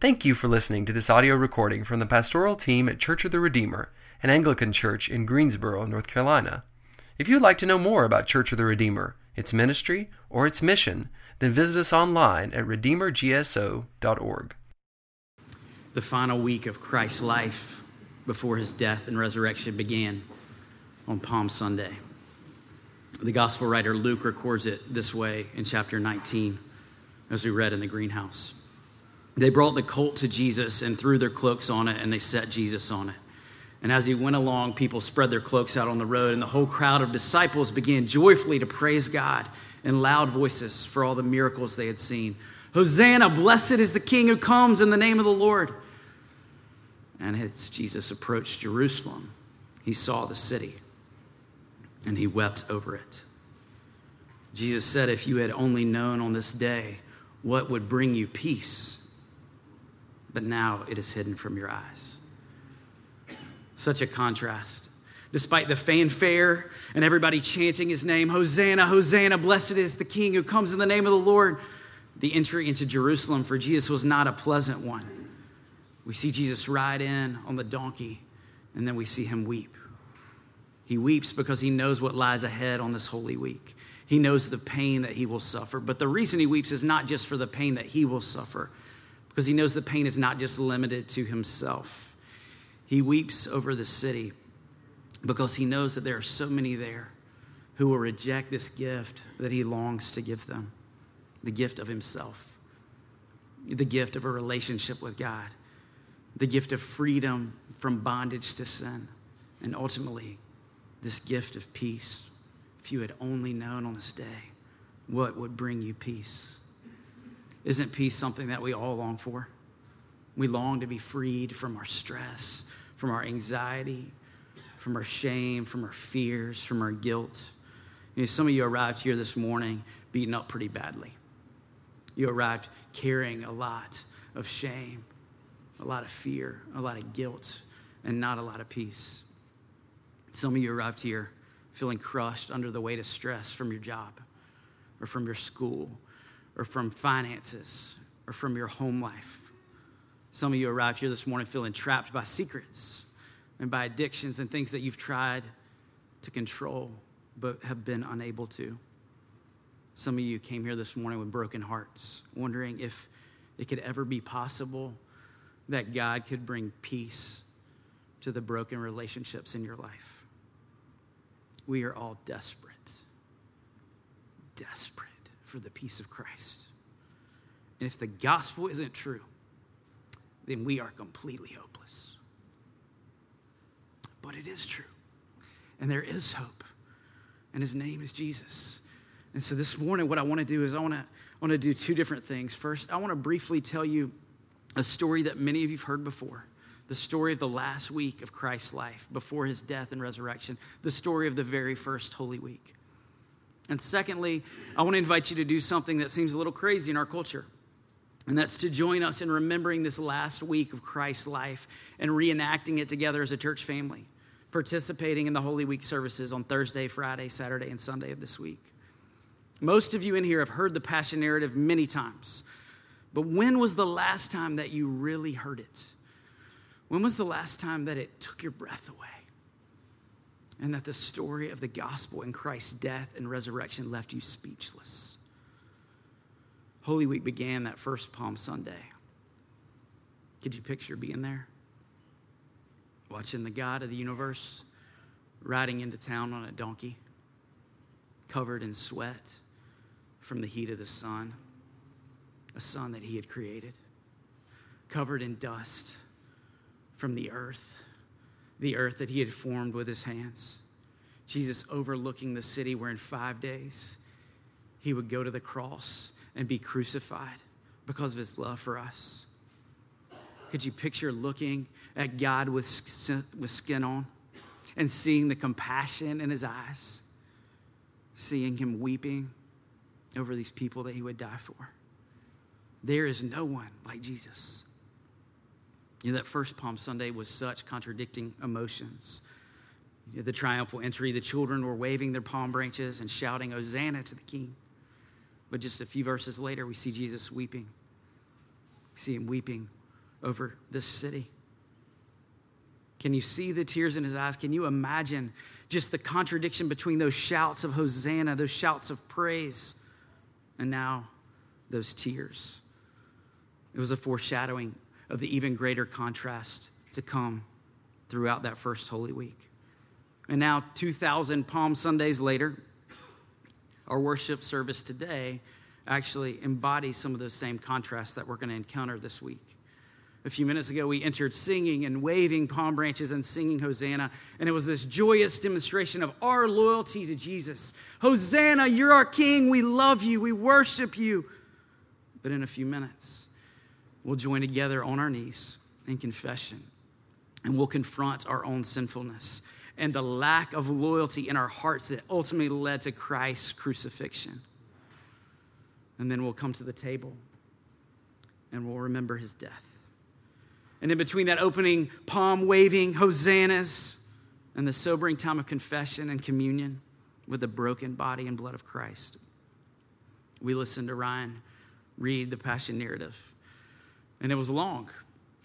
Thank you for listening to this audio recording from the pastoral team at Church of the Redeemer, an Anglican church in Greensboro, North Carolina. If you'd like to know more about Church of the Redeemer, its ministry, or its mission, then visit us online at redeemergso.org. The final week of Christ's life before his death and resurrection began on Palm Sunday. The gospel writer Luke records it this way in chapter 19, as we read in the greenhouse. They brought the colt to Jesus and threw their cloaks on it, and they set Jesus on it. And as he went along, people spread their cloaks out on the road, and the whole crowd of disciples began joyfully to praise God in loud voices for all the miracles they had seen. Hosanna, blessed is the King who comes in the name of the Lord. And as Jesus approached Jerusalem, he saw the city and he wept over it. Jesus said, If you had only known on this day what would bring you peace, but now it is hidden from your eyes. Such a contrast. Despite the fanfare and everybody chanting his name, Hosanna, Hosanna, blessed is the King who comes in the name of the Lord, the entry into Jerusalem for Jesus was not a pleasant one. We see Jesus ride in on the donkey, and then we see him weep. He weeps because he knows what lies ahead on this holy week. He knows the pain that he will suffer. But the reason he weeps is not just for the pain that he will suffer, because he knows the pain is not just limited to himself. He weeps over the city because he knows that there are so many there who will reject this gift that he longs to give them the gift of himself, the gift of a relationship with God, the gift of freedom from bondage to sin, and ultimately, this gift of peace. If you had only known on this day what would bring you peace. Isn't peace something that we all long for? We long to be freed from our stress, from our anxiety, from our shame, from our fears, from our guilt. You know, some of you arrived here this morning beaten up pretty badly. You arrived carrying a lot of shame, a lot of fear, a lot of guilt, and not a lot of peace. Some of you arrived here feeling crushed under the weight of stress from your job or from your school or from finances or from your home life. Some of you arrived here this morning feeling trapped by secrets and by addictions and things that you've tried to control but have been unable to. Some of you came here this morning with broken hearts, wondering if it could ever be possible that God could bring peace to the broken relationships in your life. We are all desperate, desperate for the peace of Christ. And if the gospel isn't true, then we are completely hopeless. But it is true. And there is hope. And his name is Jesus. And so this morning, what I want to do is I want to, want to do two different things. First, I want to briefly tell you a story that many of you have heard before the story of the last week of Christ's life before his death and resurrection, the story of the very first Holy Week. And secondly, I want to invite you to do something that seems a little crazy in our culture. And that's to join us in remembering this last week of Christ's life and reenacting it together as a church family, participating in the Holy Week services on Thursday, Friday, Saturday, and Sunday of this week. Most of you in here have heard the Passion narrative many times, but when was the last time that you really heard it? When was the last time that it took your breath away? And that the story of the gospel and Christ's death and resurrection left you speechless? Holy Week began that first Palm Sunday. Could you picture being there? Watching the God of the universe riding into town on a donkey, covered in sweat from the heat of the sun, a sun that he had created, covered in dust from the earth, the earth that he had formed with his hands. Jesus overlooking the city where in five days he would go to the cross and be crucified because of his love for us. Could you picture looking at God with, with skin on and seeing the compassion in his eyes, seeing him weeping over these people that he would die for? There is no one like Jesus. You know, that first Palm Sunday was such contradicting emotions. You know, the triumphal entry, the children were waving their palm branches and shouting, Hosanna to the King. But just a few verses later, we see Jesus weeping. We see him weeping over this city. Can you see the tears in his eyes? Can you imagine just the contradiction between those shouts of Hosanna, those shouts of praise, and now those tears? It was a foreshadowing of the even greater contrast to come throughout that first Holy Week. And now, 2,000 Palm Sundays later, our worship service today actually embodies some of those same contrasts that we're going to encounter this week. A few minutes ago, we entered singing and waving palm branches and singing Hosanna. And it was this joyous demonstration of our loyalty to Jesus. Hosanna, you're our King. We love you. We worship you. But in a few minutes, we'll join together on our knees in confession and we'll confront our own sinfulness and the lack of loyalty in our hearts that ultimately led to Christ's crucifixion. And then we'll come to the table and we'll remember his death. And in between that opening palm waving hosannas and the sobering time of confession and communion with the broken body and blood of Christ, we listen to Ryan read the Passion narrative. And it was long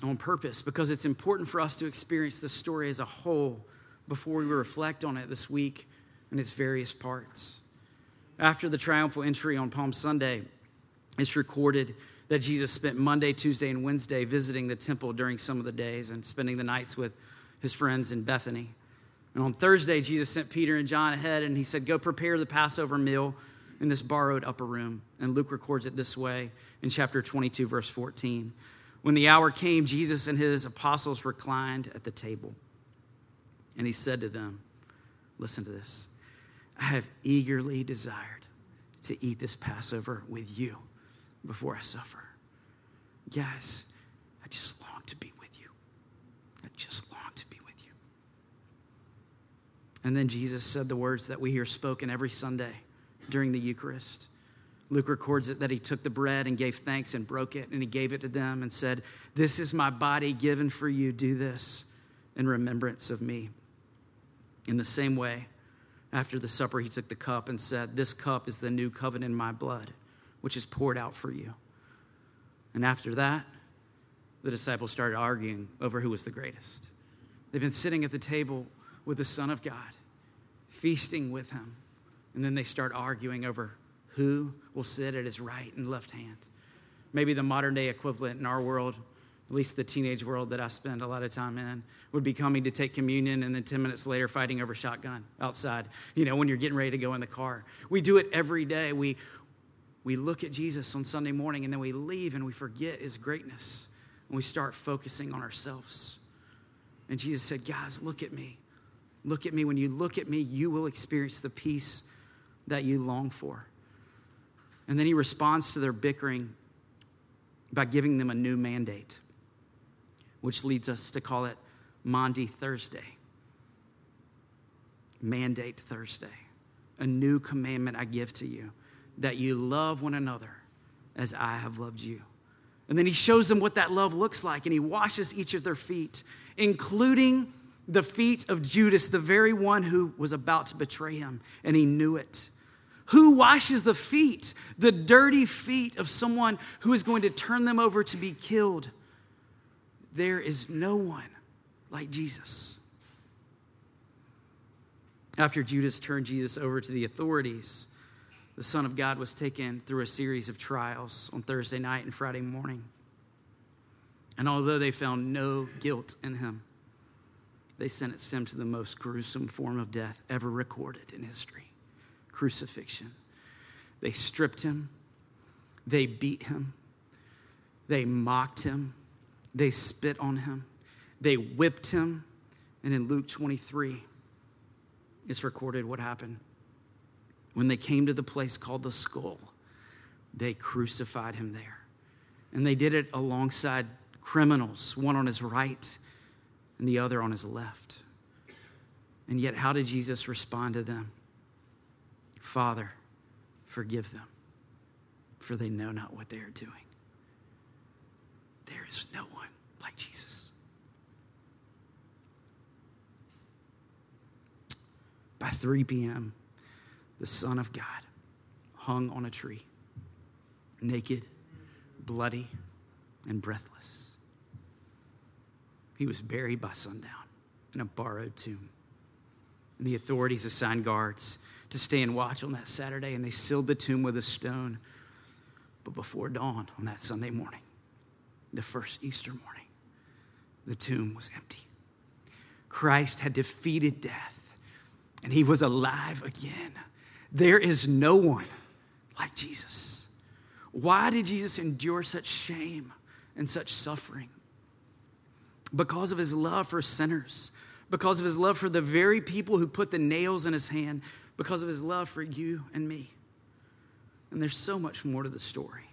on purpose because it's important for us to experience the story as a whole before we reflect on it this week in its various parts. After the triumphal entry on Palm Sunday, it's recorded that Jesus spent Monday, Tuesday, and Wednesday visiting the temple during some of the days and spending the nights with his friends in Bethany. And on Thursday, Jesus sent Peter and John ahead and he said, Go prepare the Passover meal in this borrowed upper room. And Luke records it this way in chapter 22, verse 14. When the hour came, Jesus and his apostles reclined at the table. And he said to them, Listen to this. I have eagerly desired to eat this Passover with you before I suffer. Guys, I just long to be with you. I just long to be with you. And then Jesus said the words that we hear spoken every Sunday during the Eucharist. Luke records it that he took the bread and gave thanks and broke it, and he gave it to them and said, This is my body given for you. Do this in remembrance of me. In the same way, after the supper, he took the cup and said, This cup is the new covenant in my blood which is poured out for you. And after that, the disciples started arguing over who was the greatest. They've been sitting at the table with the Son of God, feasting with him, and then they start arguing over who will sit at his right and left hand. Maybe the modern day equivalent in our world, at least the teenage world that I spend a lot of time in, would be coming to take communion and then 10 minutes later fighting over shotgun outside, you know, when you're getting ready to go in the car. We do it every day. We, we look at Jesus on Sunday morning and then we leave and we forget his greatness and we start focusing on ourselves. And Jesus said, Guys, look at me. Look at me. When you look at me, you will experience the peace that you long for. And then he responds to their bickering by giving them a new mandate, which leads us to call it Maundy Thursday. Mandate Thursday. A new commandment I give to you that you love one another as I have loved you. And then he shows them what that love looks like, and he washes each of their feet, including the feet of Judas, the very one who was about to betray him, and he knew it. Who washes the feet, the dirty feet of someone who is going to turn them over to be killed? There is no one like Jesus. After Judas turned Jesus over to the authorities, the Son of God was taken through a series of trials on Thursday night and Friday morning. And although they found no guilt in him, they sentenced him to the most gruesome form of death ever recorded in history crucifixion. They stripped him, they beat him, they mocked him, they spit on him, they whipped him. And in Luke 23, it's recorded what happened. When they came to the place called the skull, they crucified him there. And they did it alongside criminals, one on his right and the other on his left. And yet, how did Jesus respond to them? Father, forgive them, for they know not what they are doing. There is no one like Jesus. By 3 p.m., the Son of God, hung on a tree, naked, bloody, and breathless. he was buried by sundown in a borrowed tomb. And the authorities assigned guards to stay and watch on that Saturday, and they sealed the tomb with a stone. But before dawn on that Sunday morning, the first Easter morning, the tomb was empty. Christ had defeated death, and he was alive again. There is no one like Jesus. Why did Jesus endure such shame and such suffering? Because of his love for sinners, because of his love for the very people who put the nails in his hand, because of his love for you and me. And there's so much more to the story.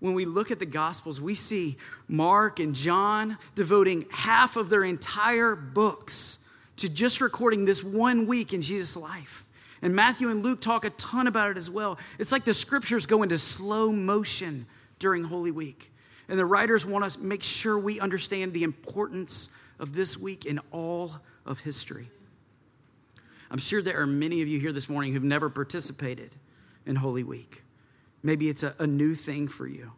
When we look at the Gospels, we see Mark and John devoting half of their entire books to just recording this one week in Jesus' life. And Matthew and Luke talk a ton about it as well. It's like the scriptures go into slow motion during Holy Week. And the writers want to make sure we understand the importance of this week in all of history. I'm sure there are many of you here this morning who've never participated in Holy Week. Maybe it's a, a new thing for you.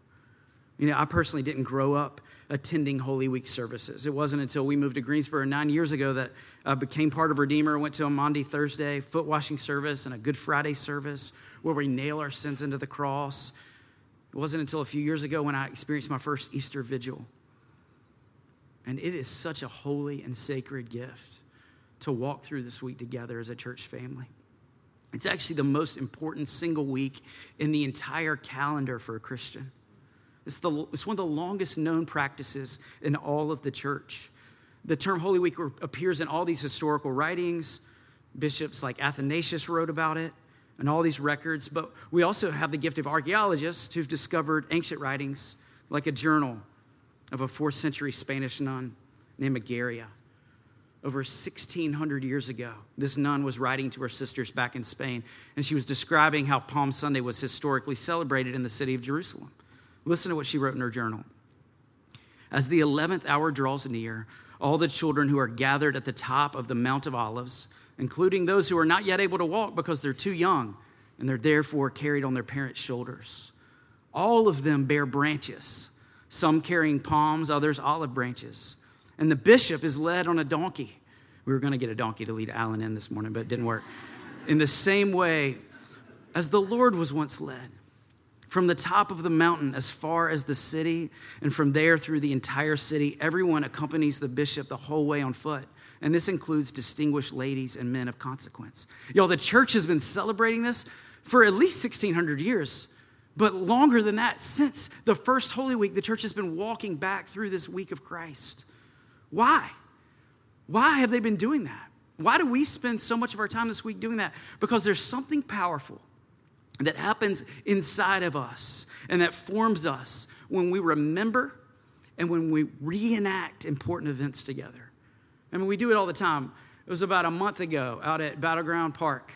You know, I personally didn't grow up attending Holy Week services. It wasn't until we moved to Greensboro nine years ago that I became part of Redeemer, went to a Maundy Thursday foot washing service and a Good Friday service where we nail our sins into the cross. It wasn't until a few years ago when I experienced my first Easter vigil. And it is such a holy and sacred gift to walk through this week together as a church family. It's actually the most important single week in the entire calendar for a Christian. It's, the, it's one of the longest known practices in all of the church. The term Holy Week appears in all these historical writings. Bishops like Athanasius wrote about it and all these records. But we also have the gift of archaeologists who've discovered ancient writings like a journal of a fourth century Spanish nun named Egeria over 1600 years ago. This nun was writing to her sisters back in Spain, and she was describing how Palm Sunday was historically celebrated in the city of Jerusalem. Listen to what she wrote in her journal. As the 11th hour draws near, all the children who are gathered at the top of the Mount of Olives, including those who are not yet able to walk because they're too young and they're therefore carried on their parents' shoulders, all of them bear branches, some carrying palms, others olive branches and the bishop is led on a donkey. We were going to get a donkey to lead Alan in this morning, but it didn't work. In the same way as the Lord was once led, from the top of the mountain as far as the city, and from there through the entire city, everyone accompanies the bishop the whole way on foot. And this includes distinguished ladies and men of consequence. Y'all, the church has been celebrating this for at least 1600 years. But longer than that, since the first Holy Week, the church has been walking back through this week of Christ. Why? Why have they been doing that? Why do we spend so much of our time this week doing that? Because there's something powerful that happens inside of us and that forms us when we remember and when we reenact important events together. I mean, we do it all the time. It was about a month ago out at Battleground Park.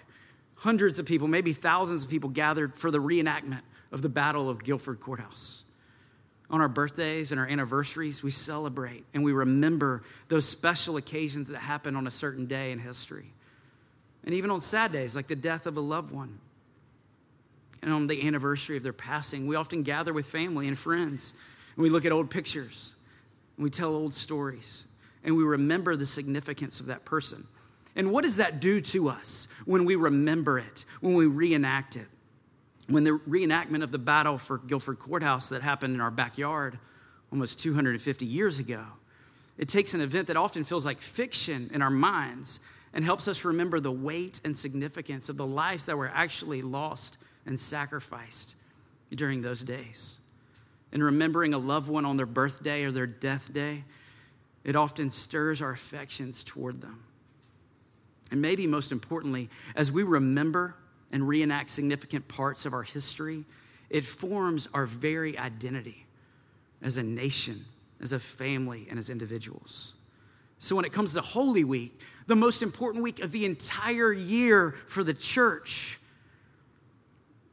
Hundreds of people, maybe thousands of people gathered for the reenactment of the Battle of Guilford Courthouse on our birthdays and our anniversaries, we celebrate and we remember those special occasions that happen on a certain day in history. And even on sad days, like the death of a loved one, and on the anniversary of their passing, we often gather with family and friends, and we look at old pictures, and we tell old stories, and we remember the significance of that person. And what does that do to us when we remember it, when we reenact it? When the reenactment of the battle for Guilford Courthouse that happened in our backyard almost 250 years ago, it takes an event that often feels like fiction in our minds and helps us remember the weight and significance of the lives that were actually lost and sacrificed during those days. In remembering a loved one on their birthday or their death day, it often stirs our affections toward them. And maybe most importantly, as we remember and reenact significant parts of our history, it forms our very identity as a nation, as a family, and as individuals. So, when it comes to Holy Week, the most important week of the entire year for the church,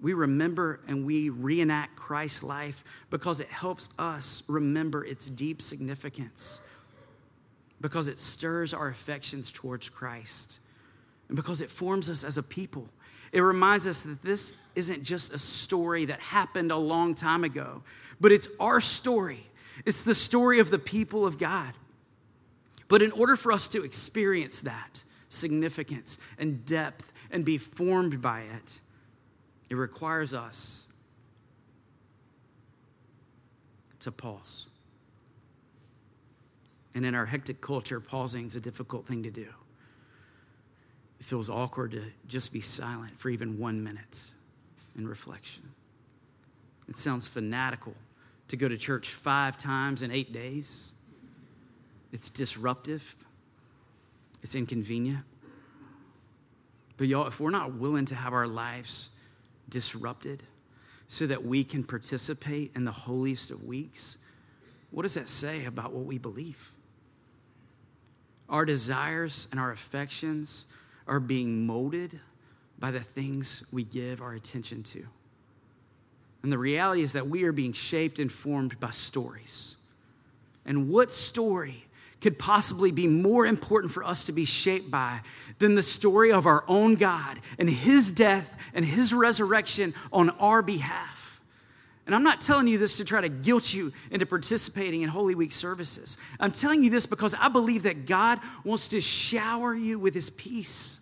we remember and we reenact Christ's life because it helps us remember its deep significance, because it stirs our affections towards Christ, and because it forms us as a people it reminds us that this isn't just a story that happened a long time ago, but it's our story. It's the story of the people of God. But in order for us to experience that significance and depth and be formed by it, it requires us to pause. And in our hectic culture, pausing is a difficult thing to do. It feels awkward to just be silent for even one minute in reflection. It sounds fanatical to go to church five times in eight days. It's disruptive, it's inconvenient. But y'all, if we're not willing to have our lives disrupted so that we can participate in the holiest of weeks, what does that say about what we believe? Our desires and our affections are being molded by the things we give our attention to. And the reality is that we are being shaped and formed by stories. And what story could possibly be more important for us to be shaped by than the story of our own God and his death and his resurrection on our behalf. And I'm not telling you this to try to guilt you into participating in Holy Week services. I'm telling you this because I believe that God wants to shower you with his peace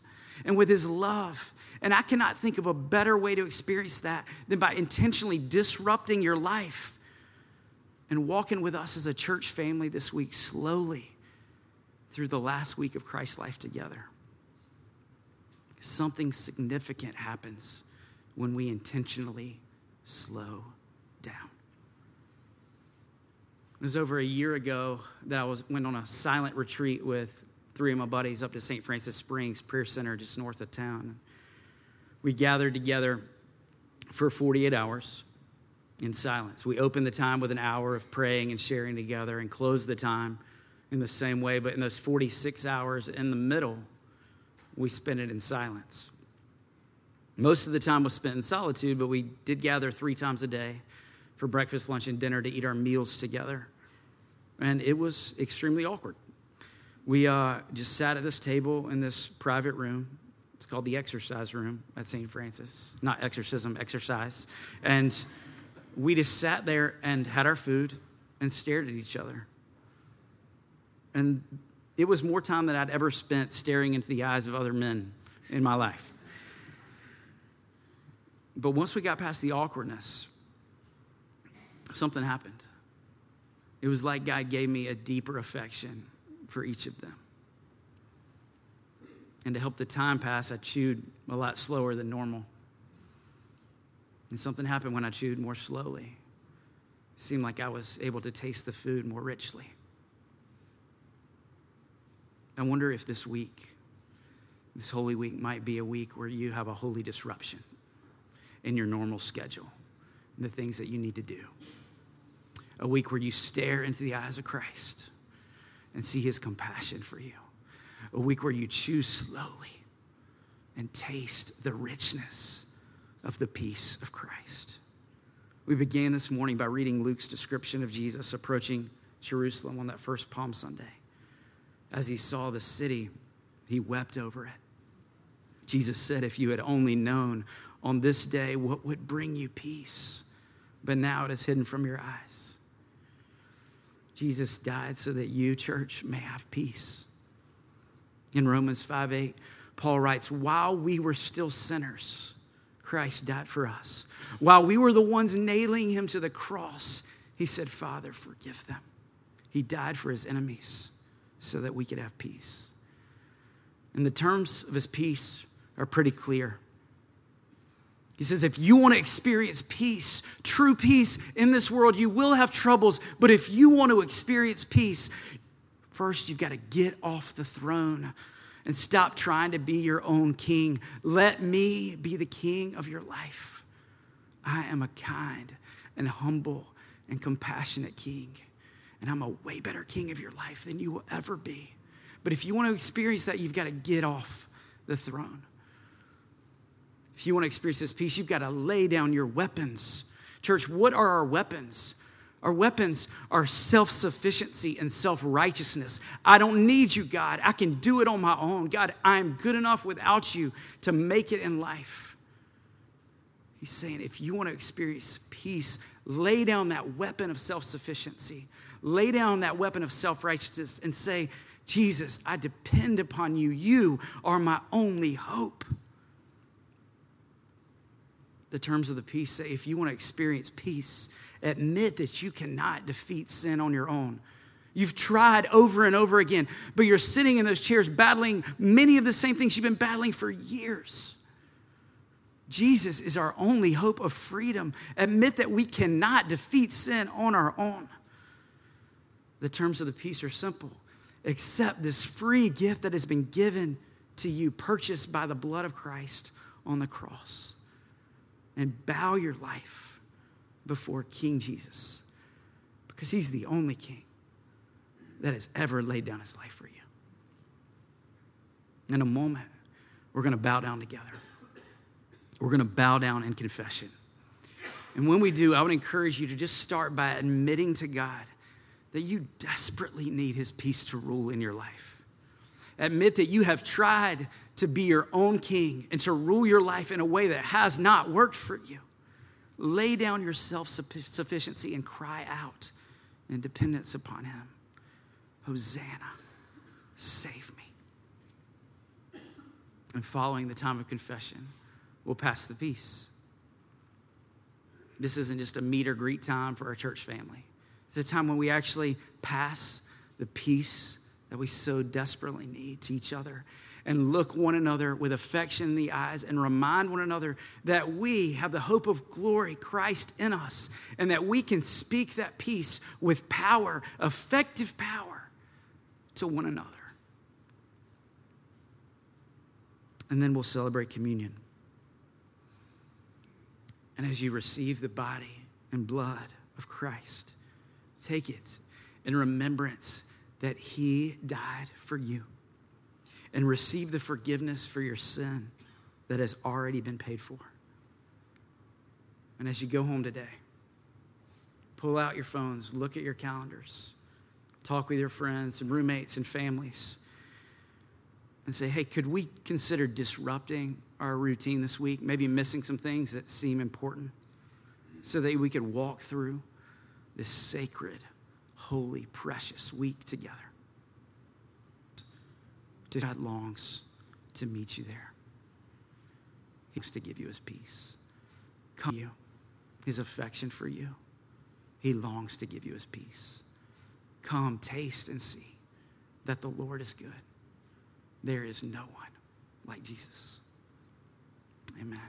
and with his love. And I cannot think of a better way to experience that than by intentionally disrupting your life and walking with us as a church family this week slowly through the last week of Christ's life together. Something significant happens when we intentionally slow down. It was over a year ago that I was went on a silent retreat with three of my buddies up to St. Francis Springs Prayer Center just north of town. We gathered together for 48 hours in silence. We opened the time with an hour of praying and sharing together and closed the time in the same way, but in those 46 hours in the middle, we spent it in silence. Most of the time was spent in solitude, but we did gather three times a day for breakfast, lunch, and dinner to eat our meals together. And it was extremely awkward. We uh, just sat at this table in this private room. It's called the exercise room at St. Francis, not exorcism, exercise. And we just sat there and had our food and stared at each other. And it was more time than I'd ever spent staring into the eyes of other men in my life. But once we got past the awkwardness, something happened. It was like God gave me a deeper affection for each of them. And to help the time pass, I chewed a lot slower than normal. And something happened when I chewed more slowly. It seemed like I was able to taste the food more richly. I wonder if this week, this Holy Week, might be a week where you have a holy disruption in your normal schedule and the things that you need to do. A week where you stare into the eyes of Christ and see his compassion for you. A week where you choose slowly and taste the richness of the peace of Christ. We began this morning by reading Luke's description of Jesus approaching Jerusalem on that first Palm Sunday. As he saw the city, he wept over it. Jesus said, If you had only known on this day what would bring you peace, but now it is hidden from your eyes. Jesus died so that you, church, may have peace. In Romans 5 8, Paul writes, While we were still sinners, Christ died for us. While we were the ones nailing him to the cross, he said, Father, forgive them. He died for his enemies so that we could have peace. And the terms of his peace are pretty clear. He says, if you want to experience peace, true peace in this world, you will have troubles. But if you want to experience peace, first you've got to get off the throne and stop trying to be your own king. Let me be the king of your life. I am a kind and humble and compassionate king and I'm a way better king of your life than you will ever be. But if you want to experience that, you've got to get off the throne. If you want to experience this peace, you've got to lay down your weapons. Church, what are our weapons? Our weapons are self sufficiency and self righteousness. I don't need you, God. I can do it on my own. God, I'm good enough without you to make it in life. He's saying, if you want to experience peace, lay down that weapon of self sufficiency lay down that weapon of self righteousness and say, Jesus, I depend upon you. You are my only hope. The terms of the peace say if you want to experience peace, admit that you cannot defeat sin on your own. You've tried over and over again, but you're sitting in those chairs battling many of the same things you've been battling for years. Jesus is our only hope of freedom. Admit that we cannot defeat sin on our own. The terms of the peace are simple accept this free gift that has been given to you, purchased by the blood of Christ on the cross, and bow your life before King Jesus because he's the only king that has ever laid down his life for you. In a moment, we're going to bow down together. We're going to bow down in confession. And when we do, I would encourage you to just start by admitting to God that you desperately need His peace to rule in your life. Admit that you have tried to be your own king and to rule your life in a way that has not worked for you. Lay down your self sufficiency and cry out in dependence upon Him. Hosanna, save me. And following the time of confession, we'll pass the peace. This isn't just a meet or greet time for our church family. It's a time when we actually pass the peace that we so desperately need to each other and look one another with affection in the eyes and remind one another that we have the hope of glory, Christ in us, and that we can speak that peace with power, effective power to one another. And then we'll celebrate communion. And as you receive the body and blood of Christ, Take it in remembrance that He died for you and receive the forgiveness for your sin that has already been paid for. And as you go home today, pull out your phones, look at your calendars, talk with your friends and roommates and families, and say, hey, could we consider disrupting our routine this week? Maybe missing some things that seem important so that we could walk through this sacred, holy, precious week together. God longs to meet you there. He wants to give you his peace. Come you, his affection for you. He longs to give you his peace. Come, taste and see that the Lord is good. There is no one like Jesus. Amen.